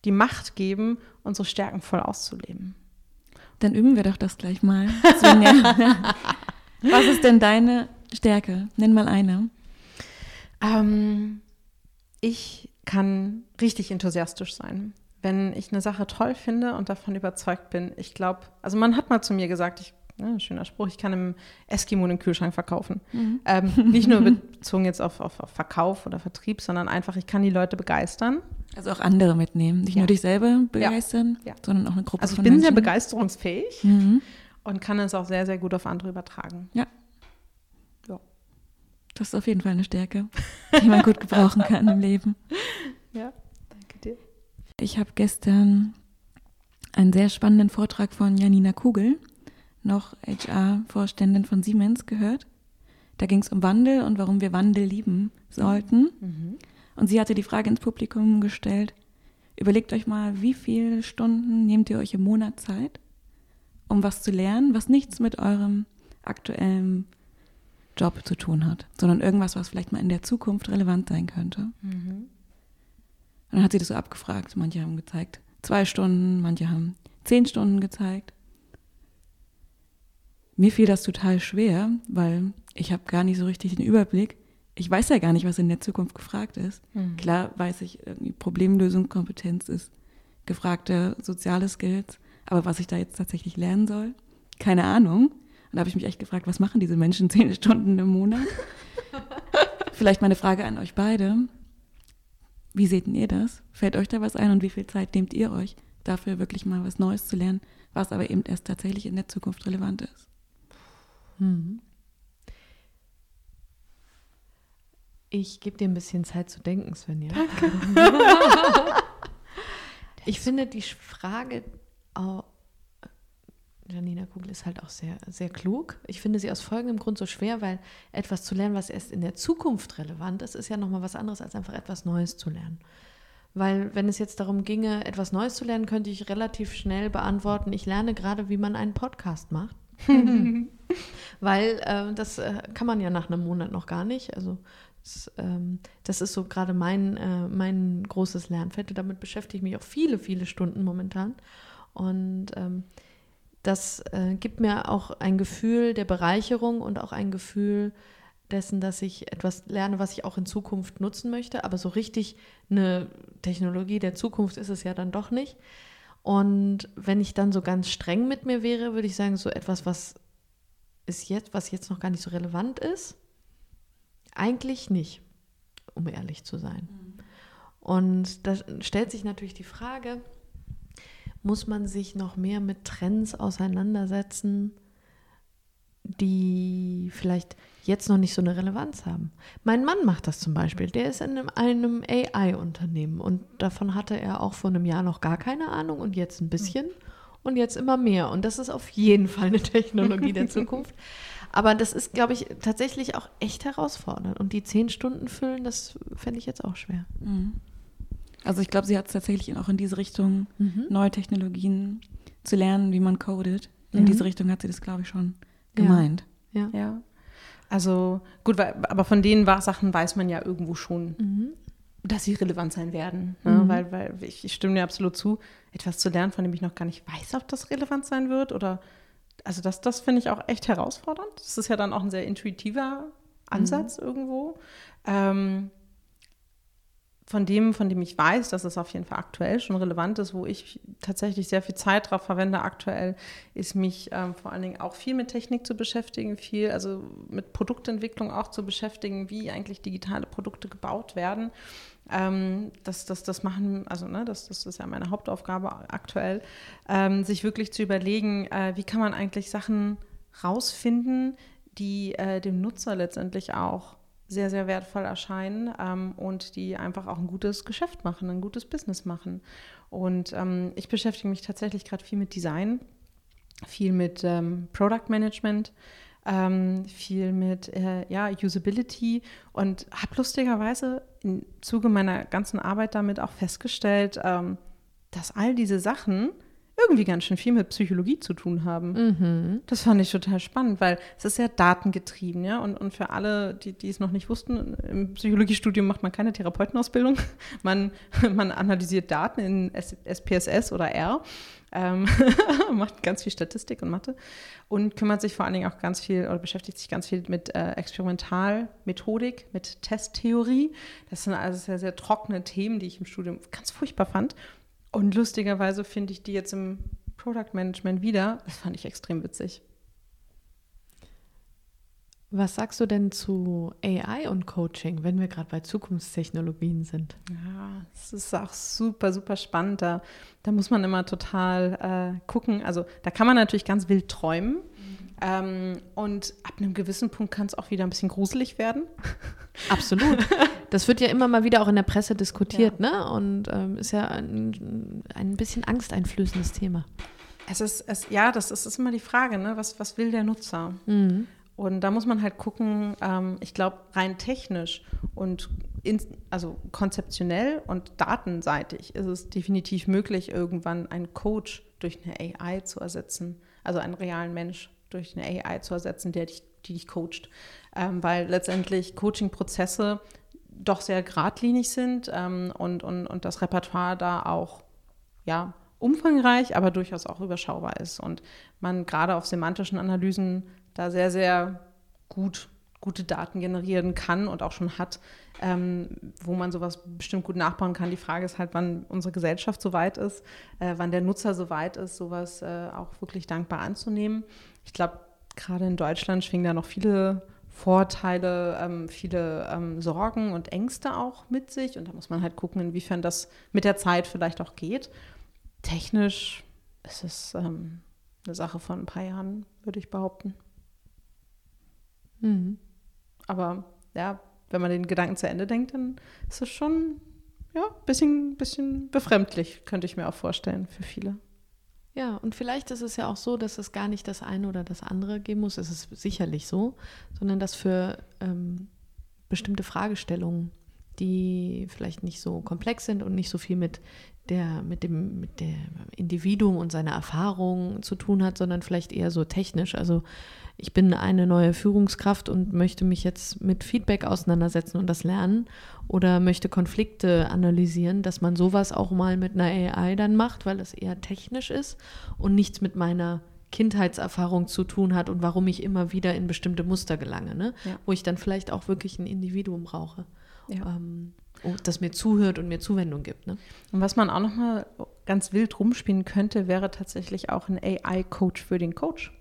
die Macht geben, unsere Stärken voll auszuleben. Dann üben wir doch das gleich mal. <laughs> Was ist denn deine Stärke? Nenn mal eine. Ähm, ich kann richtig enthusiastisch sein. Wenn ich eine Sache toll finde und davon überzeugt bin, ich glaube, also man hat mal zu mir gesagt, ich, ne, schöner Spruch, ich kann im Eskimo einen Kühlschrank verkaufen. Mhm. Ähm, nicht nur <laughs> bezogen jetzt auf, auf, auf, Verkauf oder Vertrieb, sondern einfach, ich kann die Leute begeistern. Also auch andere mitnehmen, nicht ja. nur dich selber begeistern, ja. sondern auch eine Gruppe also von Menschen. Also ich bin sehr begeisterungsfähig mhm. und kann es auch sehr, sehr gut auf andere übertragen. Ja. Das ist auf jeden Fall eine Stärke, die man gut gebrauchen kann im Leben. Ja, danke dir. Ich habe gestern einen sehr spannenden Vortrag von Janina Kugel, noch HR-Vorständin von Siemens, gehört. Da ging es um Wandel und warum wir Wandel lieben sollten. Mhm. Und sie hatte die Frage ins Publikum gestellt, überlegt euch mal, wie viele Stunden nehmt ihr euch im Monat Zeit, um was zu lernen, was nichts mit eurem aktuellen Job zu tun hat, sondern irgendwas, was vielleicht mal in der Zukunft relevant sein könnte. Mhm. Und dann hat sie das so abgefragt. Manche haben gezeigt zwei Stunden, manche haben zehn Stunden gezeigt. Mir fiel das total schwer, weil ich habe gar nicht so richtig den Überblick. Ich weiß ja gar nicht, was in der Zukunft gefragt ist. Mhm. Klar weiß ich, irgendwie Problemlösungskompetenz ist gefragte soziale Skills, aber was ich da jetzt tatsächlich lernen soll, keine Ahnung. Da habe ich mich echt gefragt, was machen diese Menschen zehn Stunden im Monat? <laughs> Vielleicht meine Frage an euch beide. Wie seht ihr das? Fällt euch da was ein und wie viel Zeit nehmt ihr euch dafür, wirklich mal was Neues zu lernen, was aber eben erst tatsächlich in der Zukunft relevant ist? Hm. Ich gebe dir ein bisschen Zeit zu denken, Svenja. Danke. <laughs> <laughs> ich finde die Frage Janina Kugel ist halt auch sehr, sehr klug. Ich finde sie aus folgendem Grund so schwer, weil etwas zu lernen, was erst in der Zukunft relevant ist, ist ja nochmal was anderes, als einfach etwas Neues zu lernen. Weil wenn es jetzt darum ginge, etwas Neues zu lernen, könnte ich relativ schnell beantworten, ich lerne gerade, wie man einen Podcast macht. <laughs> weil äh, das äh, kann man ja nach einem Monat noch gar nicht. Also das, ähm, das ist so gerade mein, äh, mein großes Lernfeld. Und damit beschäftige ich mich auch viele, viele Stunden momentan. Und ähm, das äh, gibt mir auch ein Gefühl der Bereicherung und auch ein Gefühl dessen, dass ich etwas lerne, was ich auch in Zukunft nutzen möchte. Aber so richtig eine Technologie der Zukunft ist es ja dann doch nicht. Und wenn ich dann so ganz streng mit mir wäre, würde ich sagen, so etwas, was ist jetzt, was jetzt noch gar nicht so relevant ist, eigentlich nicht, um ehrlich zu sein. Mhm. Und da stellt sich natürlich die Frage, muss man sich noch mehr mit Trends auseinandersetzen, die vielleicht jetzt noch nicht so eine Relevanz haben. Mein Mann macht das zum Beispiel. Der ist in einem, einem AI-Unternehmen und davon hatte er auch vor einem Jahr noch gar keine Ahnung und jetzt ein bisschen und jetzt immer mehr. Und das ist auf jeden Fall eine Technologie der <laughs> Zukunft. Aber das ist, glaube ich, tatsächlich auch echt herausfordernd. Und die zehn Stunden füllen, das fände ich jetzt auch schwer. Mhm. Also ich glaube, sie hat es tatsächlich auch in diese Richtung, mhm. neue Technologien zu lernen, wie man codet. In mhm. diese Richtung hat sie das, glaube ich, schon gemeint. Ja. ja. Also gut, weil, aber von den Sachen weiß man ja irgendwo schon, mhm. dass sie relevant sein werden. Ne? Mhm. Weil, weil ich, ich, stimme dir absolut zu, etwas zu lernen, von dem ich noch gar nicht weiß, ob das relevant sein wird. Oder also das, das finde ich auch echt herausfordernd. Das ist ja dann auch ein sehr intuitiver Ansatz mhm. irgendwo. Ähm, von dem, von dem ich weiß, dass es auf jeden Fall aktuell schon relevant ist, wo ich tatsächlich sehr viel Zeit drauf verwende aktuell, ist mich ähm, vor allen Dingen auch viel mit Technik zu beschäftigen, viel also mit Produktentwicklung auch zu beschäftigen, wie eigentlich digitale Produkte gebaut werden. Ähm, das, das, das machen, also ne, das, das ist ja meine Hauptaufgabe aktuell, ähm, sich wirklich zu überlegen, äh, wie kann man eigentlich Sachen rausfinden, die äh, dem Nutzer letztendlich auch sehr, sehr wertvoll erscheinen ähm, und die einfach auch ein gutes Geschäft machen, ein gutes Business machen. Und ähm, ich beschäftige mich tatsächlich gerade viel mit Design, viel mit ähm, Product Management, ähm, viel mit äh, ja, Usability und habe lustigerweise im Zuge meiner ganzen Arbeit damit auch festgestellt, ähm, dass all diese Sachen irgendwie ganz schön viel mit Psychologie zu tun haben. Mhm. Das fand ich total spannend, weil es ist ja datengetrieben, ja. Und, und für alle, die, die es noch nicht wussten, im Psychologiestudium macht man keine Therapeutenausbildung. <laughs> Man, man analysiert Daten in SPSS oder R, ähm, <laughs> macht ganz viel Statistik und Mathe und kümmert sich vor allen Dingen auch ganz viel oder beschäftigt sich ganz viel mit äh, Experimentalmethodik, mit Testtheorie. Das sind also sehr, sehr trockene Themen, die ich im Studium ganz furchtbar fand. Und lustigerweise finde ich die jetzt im Product Management wieder. Das fand ich extrem witzig. Was sagst du denn zu AI und Coaching, wenn wir gerade bei Zukunftstechnologien sind? Ja, es ist auch super, super spannend. Da, da muss man immer total äh, gucken. Also da kann man natürlich ganz wild träumen. Ähm, und ab einem gewissen Punkt kann es auch wieder ein bisschen gruselig werden. <laughs> Absolut. Das wird ja immer mal wieder auch in der Presse diskutiert, ja. ne? Und ähm, ist ja ein, ein bisschen angsteinflößendes Thema. Es ist, es, ja, das ist, ist immer die Frage, ne? Was, was will der Nutzer? Mhm. Und da muss man halt gucken, ähm, ich glaube, rein technisch und in, also konzeptionell und datenseitig ist es definitiv möglich, irgendwann einen Coach durch eine AI zu ersetzen, also einen realen Mensch durch eine AI zu ersetzen, der dich, die dich coacht. Ähm, weil letztendlich Coaching-Prozesse doch sehr geradlinig sind ähm, und, und, und das Repertoire da auch ja, umfangreich, aber durchaus auch überschaubar ist. Und man gerade auf semantischen Analysen da sehr, sehr gut gute Daten generieren kann und auch schon hat, ähm, wo man sowas bestimmt gut nachbauen kann. Die Frage ist halt, wann unsere Gesellschaft so weit ist, äh, wann der Nutzer so weit ist, sowas äh, auch wirklich dankbar anzunehmen. Ich glaube, gerade in Deutschland schwingen da noch viele Vorteile, ähm, viele ähm, Sorgen und Ängste auch mit sich. Und da muss man halt gucken, inwiefern das mit der Zeit vielleicht auch geht. Technisch ist es ähm, eine Sache von ein paar Jahren, würde ich behaupten. Mhm. Aber ja, wenn man den Gedanken zu Ende denkt, dann ist es schon ja, ein bisschen, bisschen befremdlich, könnte ich mir auch vorstellen, für viele. Ja, und vielleicht ist es ja auch so, dass es gar nicht das eine oder das andere geben muss. Es ist sicherlich so, sondern dass für ähm, bestimmte Fragestellungen, die vielleicht nicht so komplex sind und nicht so viel mit der, mit dem, mit dem Individuum und seiner Erfahrung zu tun hat, sondern vielleicht eher so technisch. Also ich bin eine neue Führungskraft und möchte mich jetzt mit Feedback auseinandersetzen und das lernen oder möchte Konflikte analysieren, dass man sowas auch mal mit einer AI dann macht, weil es eher technisch ist und nichts mit meiner Kindheitserfahrung zu tun hat und warum ich immer wieder in bestimmte Muster gelange, ne? Ja. wo ich dann vielleicht auch wirklich ein Individuum brauche. Ja. Ähm, das mir zuhört und mir Zuwendung gibt. Ne? Und was man auch noch mal ganz wild rumspielen könnte, wäre tatsächlich auch ein AI-Coach für den Coach.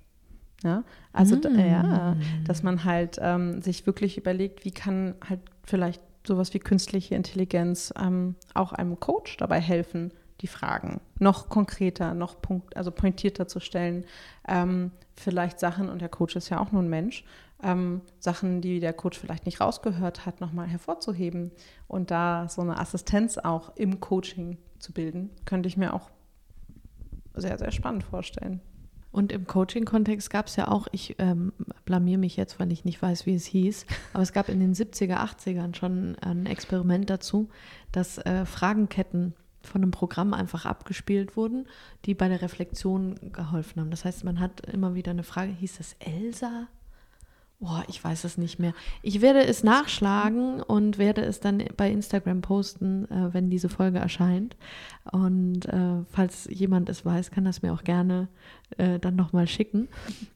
Ja? Also mm. ja, dass man halt ähm, sich wirklich überlegt, wie kann halt vielleicht sowas wie künstliche Intelligenz ähm, auch einem Coach dabei helfen, die Fragen noch konkreter, noch punkt, also pointierter zu stellen. Ähm, vielleicht Sachen, und der Coach ist ja auch nur ein Mensch, ähm, Sachen, die der Coach vielleicht nicht rausgehört hat, nochmal hervorzuheben und da so eine Assistenz auch im Coaching zu bilden, könnte ich mir auch sehr, sehr spannend vorstellen. Und im Coaching-Kontext gab es ja auch, ich ähm, blamier mich jetzt, weil ich nicht weiß, wie es hieß, aber es gab in den 70er, 80ern schon ein Experiment dazu, dass äh, Fragenketten von einem Programm einfach abgespielt wurden, die bei der Reflexion geholfen haben. Das heißt, man hat immer wieder eine Frage, hieß das Elsa? Boah, ich weiß es nicht mehr. Ich werde es nachschlagen und werde es dann bei Instagram posten, äh, wenn diese Folge erscheint. Und äh, falls jemand es weiß, kann das mir auch gerne äh, dann nochmal schicken.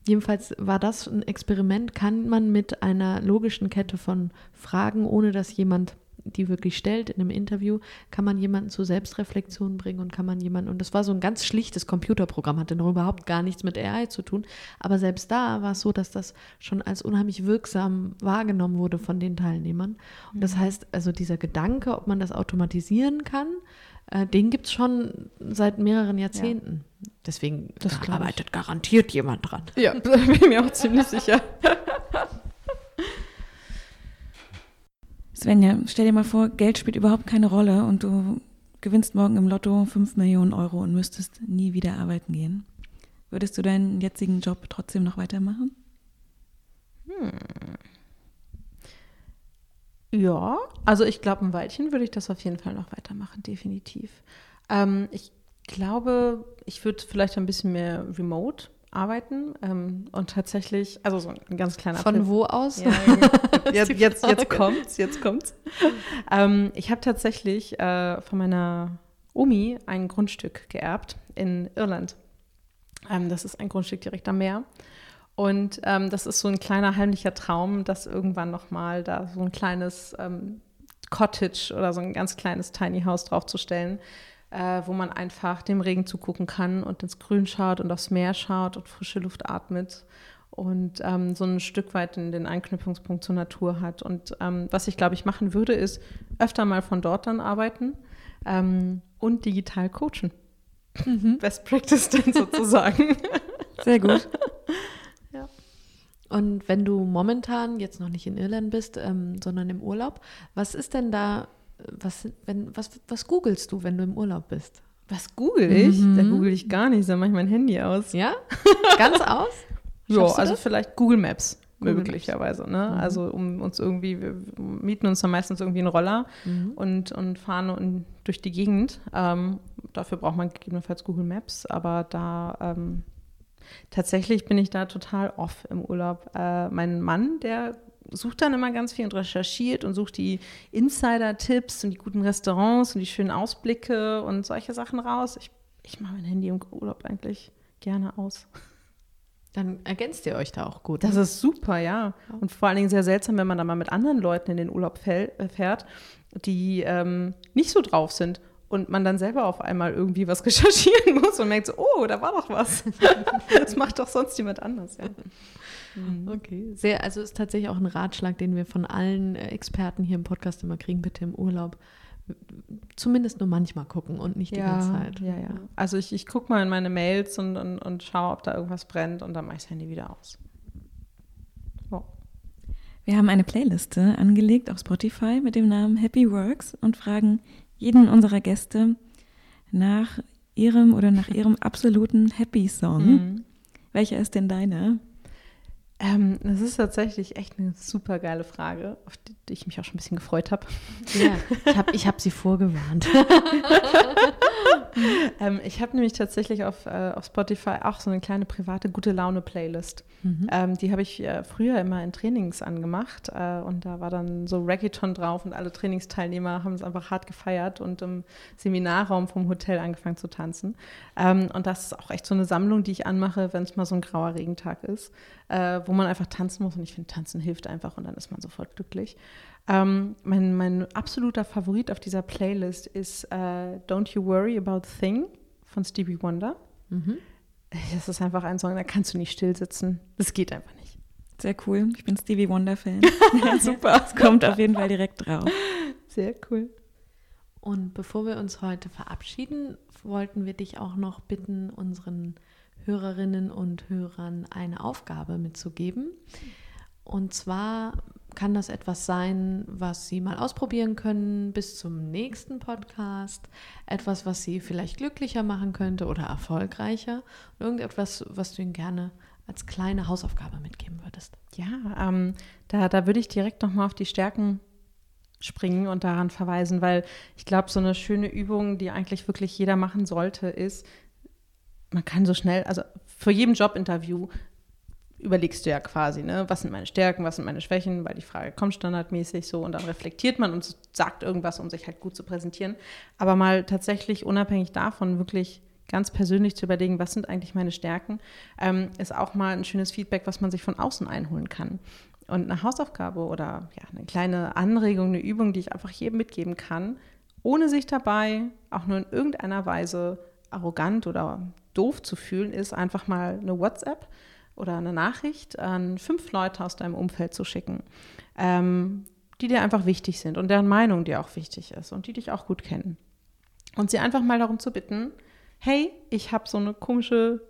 Jedenfalls war das ein Experiment, kann man mit einer logischen Kette von Fragen, ohne dass jemand die wirklich stellt in einem Interview, kann man jemanden zur Selbstreflexion bringen und kann man jemanden, und das war so ein ganz schlichtes Computerprogramm, hatte noch überhaupt gar nichts mit AI zu tun, aber selbst da war es so, dass das schon als unheimlich wirksam wahrgenommen wurde von den Teilnehmern. Und das mhm. heißt, also dieser Gedanke, ob man das automatisieren kann, äh, den gibt es schon seit mehreren Jahrzehnten. Ja. Deswegen arbeitet garantiert jemand dran. Ja, <laughs> bin ich mir auch ziemlich sicher. <laughs> Svenja, stell dir mal vor, Geld spielt überhaupt keine Rolle und du gewinnst morgen im Lotto 5 Millionen Euro und müsstest nie wieder arbeiten gehen. Würdest du deinen jetzigen Job trotzdem noch weitermachen? Hm. Ja, also ich glaube, ein Weilchen würde ich das auf jeden Fall noch weitermachen, definitiv. Ähm, ich glaube, ich würde vielleicht ein bisschen mehr remote arbeiten ähm, und tatsächlich, also so ein ganz kleiner Von Tipp. wo aus? Ja, <laughs> jetzt, jetzt, jetzt kommt's, jetzt kommt's. Ähm, ich habe tatsächlich äh, von meiner Omi ein Grundstück geerbt in Irland. Ähm, das ist ein Grundstück direkt am Meer. Und ähm, das ist so ein kleiner heimlicher Traum, dass irgendwann nochmal da so ein kleines ähm, Cottage oder so ein ganz kleines Tiny House draufzustellen äh, wo man einfach dem Regen zugucken kann und ins Grün schaut und aufs Meer schaut und frische Luft atmet und ähm, so ein Stück weit in den Anknüpfungspunkt zur Natur hat. Und ähm, was ich, glaube ich, machen würde, ist öfter mal von dort dann arbeiten ähm, und digital coachen. Mhm. Best Practice dann sozusagen. <laughs> Sehr gut. <laughs> ja. Und wenn du momentan jetzt noch nicht in Irland bist, ähm, sondern im Urlaub, was ist denn da was, wenn, was, was googelst du, wenn du im Urlaub bist? Was google ich? Mhm. Da google ich gar nicht, da mache ich mein Handy aus. Ja? <laughs> Ganz aus? <laughs> ja, also das? vielleicht Google Maps. Google möglicherweise. Ne? Mhm. Also um uns irgendwie, wir mieten uns dann meistens irgendwie einen Roller mhm. und, und fahren und durch die Gegend. Ähm, dafür braucht man gegebenenfalls Google Maps, aber da ähm, tatsächlich bin ich da total off im Urlaub. Äh, mein Mann, der sucht dann immer ganz viel und recherchiert und sucht die Insider-Tipps und die guten Restaurants und die schönen Ausblicke und solche Sachen raus. Ich, ich mache mein Handy im Urlaub eigentlich gerne aus. Dann ergänzt ihr euch da auch gut. Das ne? ist super, ja. Und vor allen Dingen sehr seltsam, wenn man da mal mit anderen Leuten in den Urlaub äh, fährt, die ähm, nicht so drauf sind und man dann selber auf einmal irgendwie was <laughs> recherchieren muss und merkt so, oh, da war doch was. <laughs> das macht doch sonst jemand anders, ja. Mhm. Okay, sehr, also ist tatsächlich auch ein Ratschlag, den wir von allen äh, Experten hier im Podcast immer kriegen, bitte im Urlaub zumindest nur manchmal gucken und nicht die ja, ganze Zeit. Ja, ja. Also ich, ich gucke mal in meine Mails und, und, und schaue, ob da irgendwas brennt und dann mache ich das Handy wieder aus. Oh. Wir haben eine Playliste angelegt auf Spotify mit dem Namen Happy Works und fragen jeden unserer Gäste nach ihrem oder nach ihrem <laughs> absoluten Happy Song. Mhm. Welcher ist denn deiner? Ähm, das ist tatsächlich echt eine super geile Frage, auf die, die ich mich auch schon ein bisschen gefreut habe. Ja, ich habe ich hab sie vorgewarnt. <laughs> ähm, ich habe nämlich tatsächlich auf, äh, auf Spotify auch so eine kleine private gute Laune-Playlist. Mhm. Ähm, die habe ich äh, früher immer in Trainings angemacht äh, und da war dann so Reggaeton drauf und alle Trainingsteilnehmer haben es einfach hart gefeiert und im Seminarraum vom Hotel angefangen zu tanzen. Ähm, und das ist auch echt so eine Sammlung, die ich anmache, wenn es mal so ein grauer Regentag ist, äh, wo man einfach tanzen muss und ich finde, tanzen hilft einfach und dann ist man sofort glücklich. Ähm, mein, mein absoluter Favorit auf dieser Playlist ist äh, Don't You Worry About Thing von Stevie Wonder. Mhm. Das ist einfach ein Song, da kannst du nicht still sitzen. Das geht einfach nicht. Sehr cool. Ich bin Stevie Wonder-Fan. <laughs> <laughs> Super. Es kommt auf jeden Fall direkt drauf. Sehr cool. Und bevor wir uns heute verabschieden, wollten wir dich auch noch bitten, unseren Hörerinnen und Hörern eine Aufgabe mitzugeben. Und zwar kann das etwas sein, was Sie mal ausprobieren können bis zum nächsten Podcast. Etwas, was Sie vielleicht glücklicher machen könnte oder erfolgreicher. Irgendetwas, was du Ihnen gerne als kleine Hausaufgabe mitgeben würdest. Ja, ähm, da, da würde ich direkt nochmal auf die Stärken springen und daran verweisen, weil ich glaube, so eine schöne Übung, die eigentlich wirklich jeder machen sollte, ist, man kann so schnell, also für jedem Jobinterview überlegst du ja quasi, ne, was sind meine Stärken, was sind meine Schwächen, weil die Frage kommt standardmäßig so und dann reflektiert man und sagt irgendwas, um sich halt gut zu präsentieren. Aber mal tatsächlich unabhängig davon wirklich ganz persönlich zu überlegen, was sind eigentlich meine Stärken, ähm, ist auch mal ein schönes Feedback, was man sich von außen einholen kann. Und eine Hausaufgabe oder ja, eine kleine Anregung, eine Übung, die ich einfach jedem mitgeben kann, ohne sich dabei auch nur in irgendeiner Weise arrogant oder doof zu fühlen, ist einfach mal eine WhatsApp oder eine Nachricht an fünf Leute aus deinem Umfeld zu schicken, ähm, die dir einfach wichtig sind und deren Meinung dir auch wichtig ist und die dich auch gut kennen. Und sie einfach mal darum zu bitten, hey, ich habe so eine komische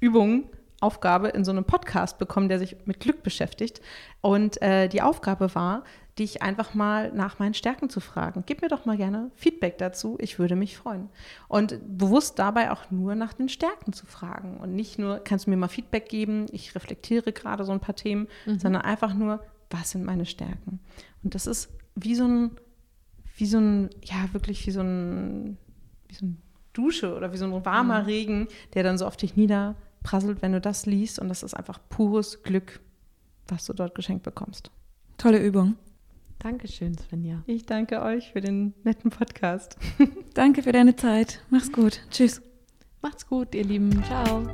Übung, Aufgabe in so einem Podcast bekommen, der sich mit Glück beschäftigt. Und äh, die Aufgabe war, dich einfach mal nach meinen Stärken zu fragen. Gib mir doch mal gerne Feedback dazu, ich würde mich freuen. Und bewusst dabei auch nur nach den Stärken zu fragen und nicht nur, kannst du mir mal Feedback geben, ich reflektiere gerade so ein paar Themen, mhm. sondern einfach nur, was sind meine Stärken? Und das ist wie so ein, wie so ein, ja, wirklich wie so ein, wie so ein Dusche oder wie so ein warmer mhm. Regen, der dann so auf dich niederprasselt, wenn du das liest. Und das ist einfach pures Glück, was du dort geschenkt bekommst. Tolle Übung. Dankeschön, Svenja. Ich danke euch für den netten Podcast. danke für deine Zeit. Mach's gut. Tschüss. Macht's gut, ihr Lieben. Ciao.